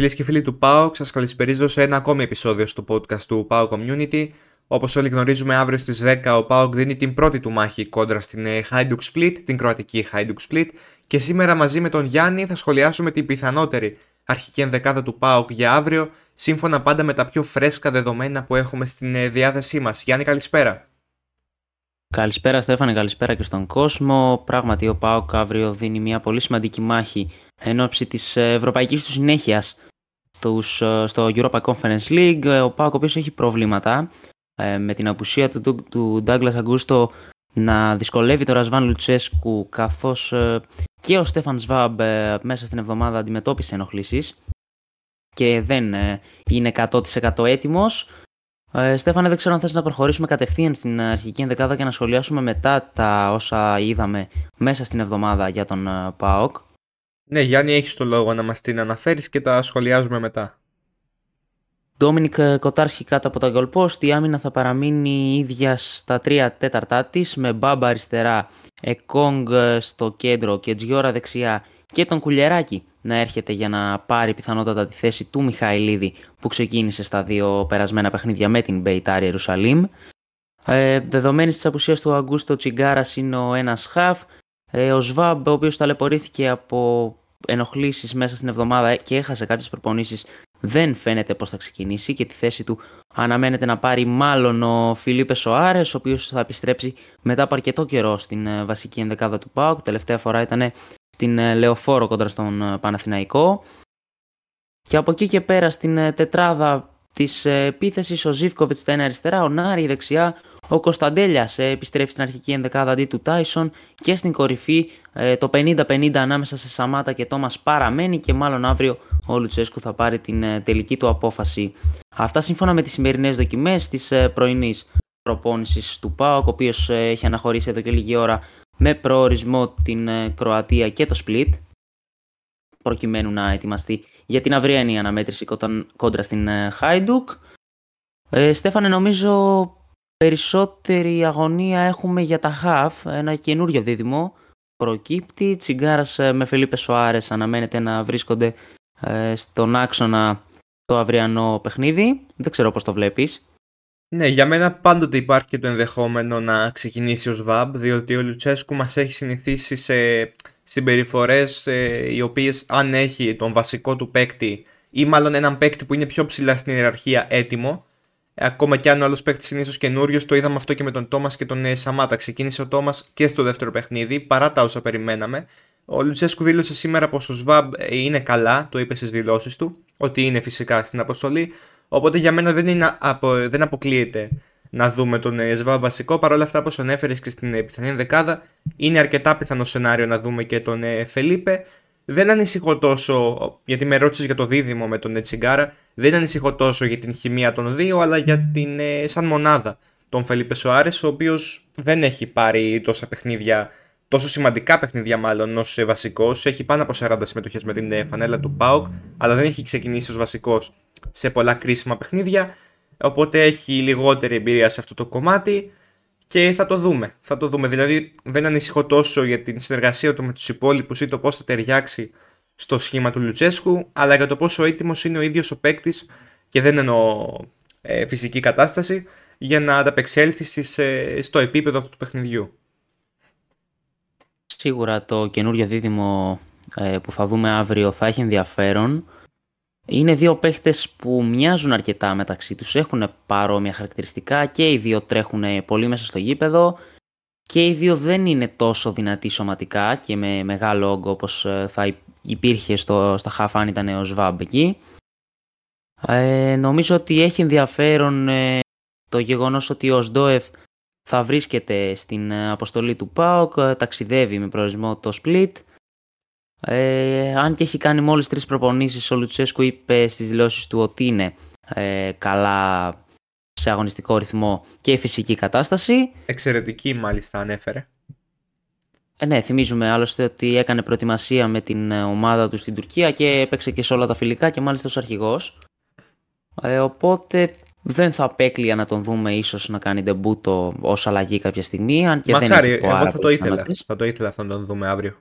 Φίλες και φίλοι του PAOK, σας καλησπερίζω σε ένα ακόμη επεισόδιο στο podcast του PAOK Community. Όπως όλοι γνωρίζουμε, αύριο στις 10 ο PAOK δίνει την πρώτη του μάχη κόντρα στην ε, Hajduk Split, την κροατική Hajduk Split. Και σήμερα μαζί με τον Γιάννη θα σχολιάσουμε την πιθανότερη αρχική ενδεκάδα του PAOK για αύριο, σύμφωνα πάντα με τα πιο φρέσκα δεδομένα που έχουμε στην ε, διάθεσή μας. Γιάννη, καλησπέρα. Καλησπέρα Στέφανε, καλησπέρα και στον κόσμο. Πράγματι ο ΠΑΟΚ αύριο δίνει μια πολύ σημαντική μάχη εν ώψη της ε, ευρωπαϊκής του συνέχειας στους, ε, στο Europa Conference League. Ε, ο Πάοκ ο οποίος έχει προβλήματα ε, με την απουσία του, του Douglas Αγκούστο να δυσκολεύει τον Ρασβάν Λουτσέσκου καθώς και ο Στέφαν Σβάμπ μέσα στην εβδομάδα αντιμετώπισε ενοχλήσεις και δεν είναι 100% έτοιμος. Ε, Στέφανε, δεν ξέρω αν θες να προχωρήσουμε κατευθείαν στην αρχική ενδεκάδα και να σχολιάσουμε μετά τα όσα είδαμε μέσα στην εβδομάδα για τον ΠΑΟΚ. Ναι, Γιάννη, έχεις το λόγο να μας την αναφέρεις και τα σχολιάζουμε μετά. Ντόμινικ Κοτάρσκι κάτω από τα γκολπόστ. Η άμυνα θα παραμείνει ίδια στα τρία τέταρτά της με μπάμπα αριστερά, Εκόνγκ στο κέντρο και Τζιόρα δεξιά και τον Κουλιεράκη να έρχεται για να πάρει πιθανότατα τη θέση του Μιχαηλίδη που ξεκίνησε στα δύο περασμένα παιχνίδια με την Μπεϊτάρη Ιερουσαλήμ. Ε, Δεδομένης της απουσίας του Αγκούστο Τσιγκάρας είναι ο ένας χαφ. Ε, ο Σβάμπ, ο οποίος ταλαιπωρήθηκε από ενοχλήσεις μέσα στην εβδομάδα και έχασε κάποιες προπονήσεις, δεν φαίνεται πώς θα ξεκινήσει και τη θέση του αναμένεται να πάρει μάλλον ο Φιλίπε Σοάρες, ο οποίος θα επιστρέψει μετά από αρκετό καιρό στην ε, βασική ενδεκάδα του ΠΑΟΚ. Τελευταία φορά ήταν στην ε, Λεωφόρο κοντρα στον Παναθηναϊκό. Και από εκεί και πέρα στην τετράδα της επίθεσης ο Ζήφκοβιτς στα ένα αριστερά, ο Νάρη δεξιά, ο Κωνσταντέλιας ε, επιστρέφει στην αρχική ενδεκάδα αντί του Τάισον και στην κορυφή ε, το 50-50 ανάμεσα σε Σαμάτα και Τόμας παραμένει και μάλλον αύριο ο Λουτσέσκου θα πάρει την ε, τελική του απόφαση. Αυτά σύμφωνα με τις σημερινές δοκιμές της πρωινής προπόνησης του ΠΑΟΚ, ο οποίος έχει αναχωρήσει εδώ και λίγη ώρα με προορισμό την Κροατία και το Σπλίτ προκειμένου να ετοιμαστεί για την αυριανή αναμέτρηση κόντρα στην Χάιντουκ. Ε, Στέφανε, νομίζω περισσότερη αγωνία έχουμε για τα χαφ, ένα καινούριο δίδυμο προκύπτει. Τσιγκάρας ε, με Φελίπε Σοάρες αναμένεται να βρίσκονται ε, στον άξονα το αυριανό παιχνίδι. Δεν ξέρω πώς το βλέπεις. Ναι, για μένα πάντοτε υπάρχει και το ενδεχόμενο να ξεκινήσει ο ΣΒΑΜ, διότι ο Λουτσέσκου μας έχει συνηθίσει σε συμπεριφορές ε, οι οποίες αν έχει τον βασικό του παίκτη ή μάλλον έναν παίκτη που είναι πιο ψηλά στην ιεραρχία έτοιμο, Ακόμα και αν ο άλλος παίκτης είναι ίσως καινούριος, το είδαμε αυτό και με τον Τόμας και τον ε, Σαμάτα. Ξεκίνησε ο Τόμας και στο δεύτερο παιχνίδι, παρά τα όσα περιμέναμε. Ο Λουτσέσκου δήλωσε σήμερα πως ο Σβάμπ ε, είναι καλά, το είπε στις δηλώσεις του, ότι είναι φυσικά στην αποστολή. Οπότε για μένα δεν, είναι, απο, δεν αποκλείεται να δούμε τον ε, Σβάμπ βασικό. Παρ' όλα αυτά, όπως ανέφερες και στην πιθανή δεκάδα, είναι αρκετά πιθανό σενάριο να δούμε και τον Φελίπε. Δεν ανησυχώ τόσο, γιατί με ρώτησες για το δίδυμο με τον Τσιγκάρα, δεν ανησυχώ τόσο για την χημεία των δύο, αλλά για την ε, σαν μονάδα τον Φελίπε Σοάρες, ο οποίος δεν έχει πάρει τόσα παιχνίδια, τόσο σημαντικά παιχνίδια μάλλον ως ε, βασικός. Έχει πάνω από 40 συμμετοχές με την ε, φανέλα του Πάουκ, αλλά δεν έχει ξεκινήσει ως βασικός σε πολλά κρίσιμα παιχνίδια. Οπότε έχει λιγότερη εμπειρία σε αυτό το κομμάτι και θα το δούμε. Θα το δούμε. Δηλαδή δεν ανησυχώ τόσο για την συνεργασία του με τους υπόλοιπους ή το πώς θα ταιριάξει στο σχήμα του Λουτσέσκου, αλλά για το πόσο έτοιμος είναι ο ίδιος ο παίκτης και δεν εννοώ ε, φυσική κατάσταση για να ανταπεξέλθει ε, στο επίπεδο αυτού του παιχνιδιού. Σίγουρα το καινούριο δίδυμο ε, που θα δούμε αύριο θα έχει ενδιαφέρον. Είναι δύο παίχτες που μοιάζουν αρκετά μεταξύ τους, έχουν παρόμοια χαρακτηριστικά και οι δύο τρέχουν πολύ μέσα στο γήπεδο και οι δύο δεν είναι τόσο δυνατοί σωματικά και με μεγάλο όγκο όπως θα υπήρχε στο, στα χαφ αν ήταν ο Σβάμπ εκεί. Ε, νομίζω ότι έχει ενδιαφέρον ε, το γεγονός ότι ο Σντόεφ θα βρίσκεται στην ε, αποστολή του ΠΑΟΚ, ε, ταξιδεύει με προορισμό το Split. Ε, αν και έχει κάνει μόλις τρεις προπονήσεις, ο Λουτσέσκου είπε στις δηλώσεις του ότι είναι καλά σε αγωνιστικό ρυθμό και φυσική κατάσταση. Εξαιρετική μάλιστα ανέφερε. Ε, ναι, θυμίζουμε άλλωστε ότι έκανε προετοιμασία με την ε, ομάδα του στην Τουρκία και έπαιξε και σε όλα τα φιλικά και μάλιστα ως αρχηγός. Ε, οπότε δεν θα απέκλεια να τον δούμε ίσως να κάνει ντεμπούτο ως αλλαγή κάποια στιγμή. Αν και Μακάρι, δεν εγώ θα το ήθελα. Θα το ήθελα αυτό να τον δούμε αύριο.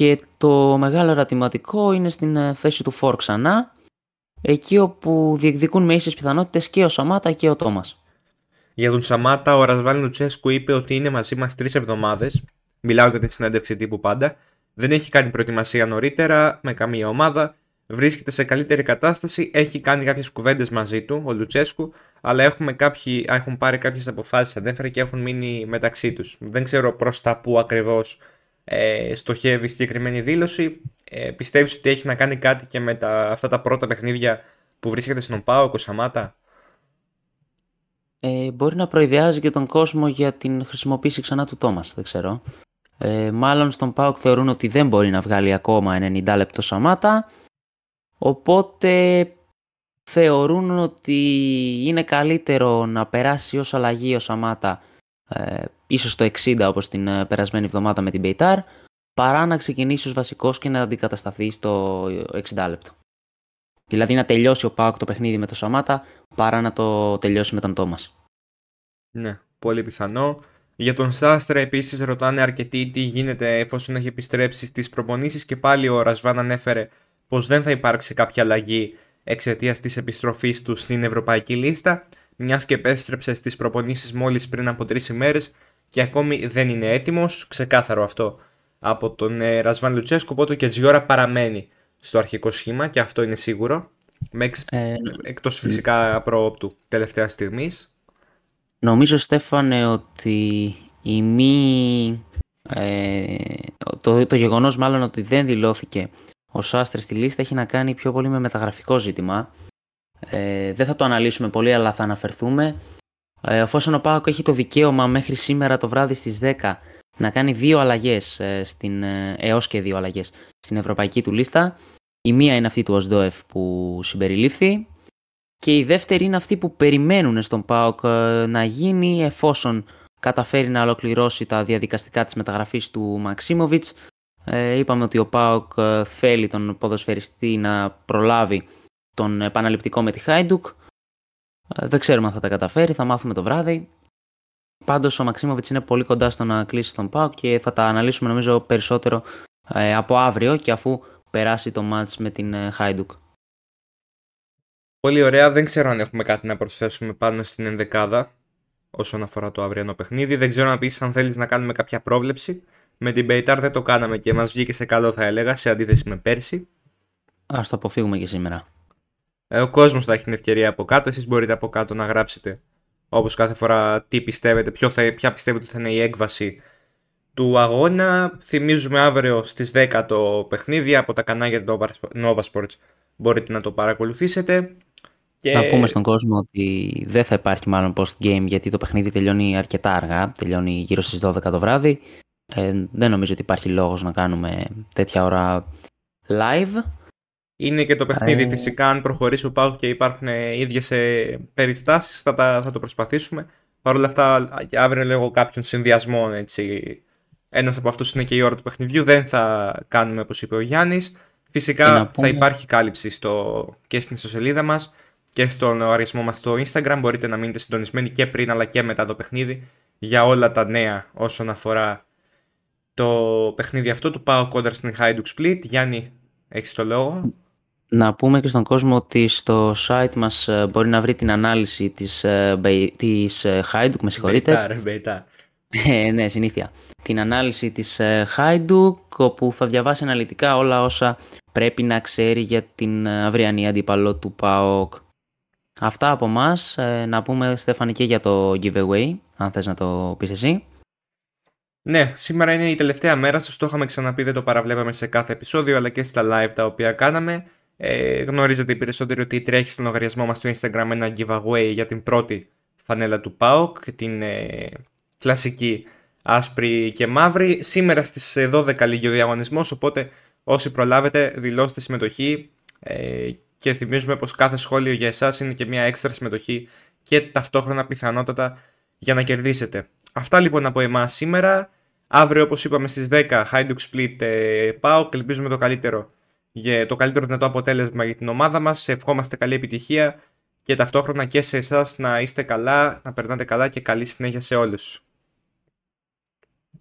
Και το μεγάλο ερωτηματικό είναι στην ε, θέση του Φορ ξανά, εκεί όπου διεκδικούν με ίσες πιθανότητες και ο Σαμάτα και ο Τόμας. Για τον Σαμάτα, ο Ρασβάλ Λουτσέσκου είπε ότι είναι μαζί μας τρεις εβδομάδες. Μιλάω για την συνέντευξη τύπου πάντα. Δεν έχει κάνει προετοιμασία νωρίτερα με καμία ομάδα. Βρίσκεται σε καλύτερη κατάσταση. Έχει κάνει κάποιες κουβέντες μαζί του, ο Λουτσέσκου. Αλλά έχουμε κάποιοι, έχουν πάρει κάποιες αποφάσεις, ανέφερε και έχουν μείνει μεταξύ τους. Δεν ξέρω προς τα πού ακριβώς ε, στοχεύει η συγκεκριμένη δήλωση. Ε, Πιστεύεις ότι έχει να κάνει κάτι και με τα, αυτά τα πρώτα παιχνίδια που βρίσκεται στον ΠΑΟ, Σαμάτα. Ε, μπορεί να προειδιάζει και τον κόσμο για την χρησιμοποίηση ξανά του Τόμας, δεν ξέρω. Ε, μάλλον στον ΠΑΟΚ θεωρούν ότι δεν μπορεί να βγάλει ακόμα 90 λεπτό Σαμάτα. Οπότε θεωρούν ότι είναι καλύτερο να περάσει ως αλλαγή ο Σαμάτα ε, ίσως το 60 όπως την ε, περασμένη εβδομάδα με την Μπεϊτάρ παρά να ξεκινήσει ως βασικός και να αντικατασταθεί στο 60 λεπτό. Δηλαδή να τελειώσει ο Πάοκ το παιχνίδι με το Σαμάτα παρά να το τελειώσει με τον Τόμας. Ναι, πολύ πιθανό. Για τον Σάστρα επίσης ρωτάνε αρκετοί τι γίνεται εφόσον έχει επιστρέψει στις προπονήσεις και πάλι ο Ρασβάν ανέφερε πως δεν θα υπάρξει κάποια αλλαγή εξαιτίας της επιστροφής του στην ευρωπαϊκή λίστα, μιας και επέστρεψε στις προπονήσεις μόλις πριν από τρεις ημέρες και ακόμη δεν είναι έτοιμος. Ξεκάθαρο αυτό από τον ε, Ρασβάν Λουτσέσκο. Οπότε και Τζιώρα παραμένει στο αρχικό σχήμα και αυτό είναι σίγουρο. Με ε, εκτός φυσικά προόπτου τελευταία στιγμής. Νομίζω Στέφανε ότι η μη, ε, το, το γεγονός μάλλον ότι δεν δηλώθηκε ο Σάστρε στη λίστα έχει να κάνει πιο πολύ με μεταγραφικό ζήτημα. Ε, δεν θα το αναλύσουμε πολύ αλλά θα αναφερθούμε. Ε, εφόσον ο Πάκο έχει το δικαίωμα μέχρι σήμερα το βράδυ στις 10 να κάνει δύο αλλαγές, ε, στην, ε, έως και δύο αλλαγές στην ευρωπαϊκή του λίστα. Η μία είναι αυτή του Οσδόεφ που συμπεριλήφθη και η δεύτερη είναι αυτή που περιμένουν στον ΠΑΟΚ ε, να γίνει εφόσον καταφέρει να ολοκληρώσει τα διαδικαστικά της μεταγραφής του Μαξίμοβιτς. Ε, είπαμε ότι ο ΠΑΟΚ ε, θέλει τον ποδοσφαιριστή να προλάβει τον επαναληπτικό με τη Χάιντουκ. Δεν ξέρουμε αν θα τα καταφέρει, θα μάθουμε το βράδυ. Πάντως ο Μαξίμοβιτς είναι πολύ κοντά στο να κλείσει τον ΠΑΟΚ και θα τα αναλύσουμε νομίζω περισσότερο από αύριο και αφού περάσει το μάτς με την Χάιντουκ. Πολύ ωραία. Δεν ξέρω αν έχουμε κάτι να προσθέσουμε πάνω στην ενδεκάδα όσον αφορά το αυριανό παιχνίδι. Δεν ξέρω επίση αν θέλεις να κάνουμε κάποια πρόβλεψη. Με την Μπέιταρ δεν το κάναμε και μας βγήκε σε καλό, θα έλεγα, σε αντίθεση με πέρσι. Α το αποφύγουμε και σήμερα. Ε, ο κόσμος θα έχει την ευκαιρία από κάτω. Εσείς μπορείτε από κάτω να γράψετε όπως κάθε φορά τι πιστεύετε, ποιο θα, ποια πιστεύετε ότι θα είναι η έκβαση του αγώνα. Θυμίζουμε αύριο στις 10 το παιχνίδι από τα κανάλια του Nova Sports. Μπορείτε να το παρακολουθήσετε. Και... Να πούμε στον κόσμο ότι δεν θα υπάρχει μάλλον post-game γιατί το παιχνίδι τελειώνει αρκετά αργά, τελειώνει γύρω στις 12 το βράδυ. Ε, δεν νομίζω ότι υπάρχει λόγος να κάνουμε τέτοια ώρα live. Είναι και το παιχνίδι ε... φυσικά, αν προχωρήσει ο Πάου και υπάρχουν ίδιες ε, περιστάσεις θα, θα το προσπαθήσουμε. Παρ' όλα αυτά αύριο λέγω κάποιον συνδυασμό έτσι. Ένας από αυτούς είναι και η ώρα του παιχνιδιού, δεν θα κάνουμε όπως είπε ο Γιάννης. Φυσικά θα υπάρχει κάλυψη στο... και στην ιστοσελίδα μας και στον λογαριασμό μας στο Instagram. Μπορείτε να μείνετε συντονισμένοι και πριν αλλά και μετά το παιχνίδι για όλα τα νέα όσον αφορά το παιχνίδι αυτό του πάω κόντρα στην Hajduk Split. Γιάννη, έχεις το λόγο. Να πούμε και στον κόσμο ότι στο site μας ε, μπορεί να βρει την ανάλυση της, ε, της ε, Hajduk, με συγχωρείτε. Μπεϊτά, ε, ναι, συνήθεια. Την ανάλυση της Hajduk, όπου θα διαβάσει αναλυτικά όλα όσα πρέπει να ξέρει για την αυριανή αντίπαλο του ΠΑΟΚ. Αυτά από εμά. Να πούμε, Στέφανη, και για το giveaway, αν θες να το πεις εσύ. Ναι, σήμερα είναι η τελευταία μέρα, σας το είχαμε ξαναπεί, δεν το παραβλέπαμε σε κάθε επεισόδιο, αλλά και στα live τα οποία κάναμε. Ε, γνωρίζετε οι περισσότεροι ότι τρέχει στον λογαριασμό μας στο Instagram ένα giveaway για την πρώτη φανέλα του ΠΑΟΚ, την ε, κλασική άσπρη και μαύρη. Σήμερα στις 12 λίγη ο διαγωνισμός, οπότε όσοι προλάβετε δηλώστε συμμετοχή ε, και θυμίζουμε πως κάθε σχόλιο για εσάς είναι και μια έξτρα συμμετοχή και ταυτόχρονα πιθανότατα για να κερδίσετε. Αυτά λοιπόν από εμάς σήμερα. Αύριο όπως είπαμε στις 10 Hajduk Split ε, πάω και ελπίζουμε το καλύτερο για το καλύτερο δυνατό αποτέλεσμα για την ομάδα μας. Σε ευχόμαστε καλή επιτυχία και ταυτόχρονα και σε εσάς να είστε καλά, να περνάτε καλά και καλή συνέχεια σε όλους.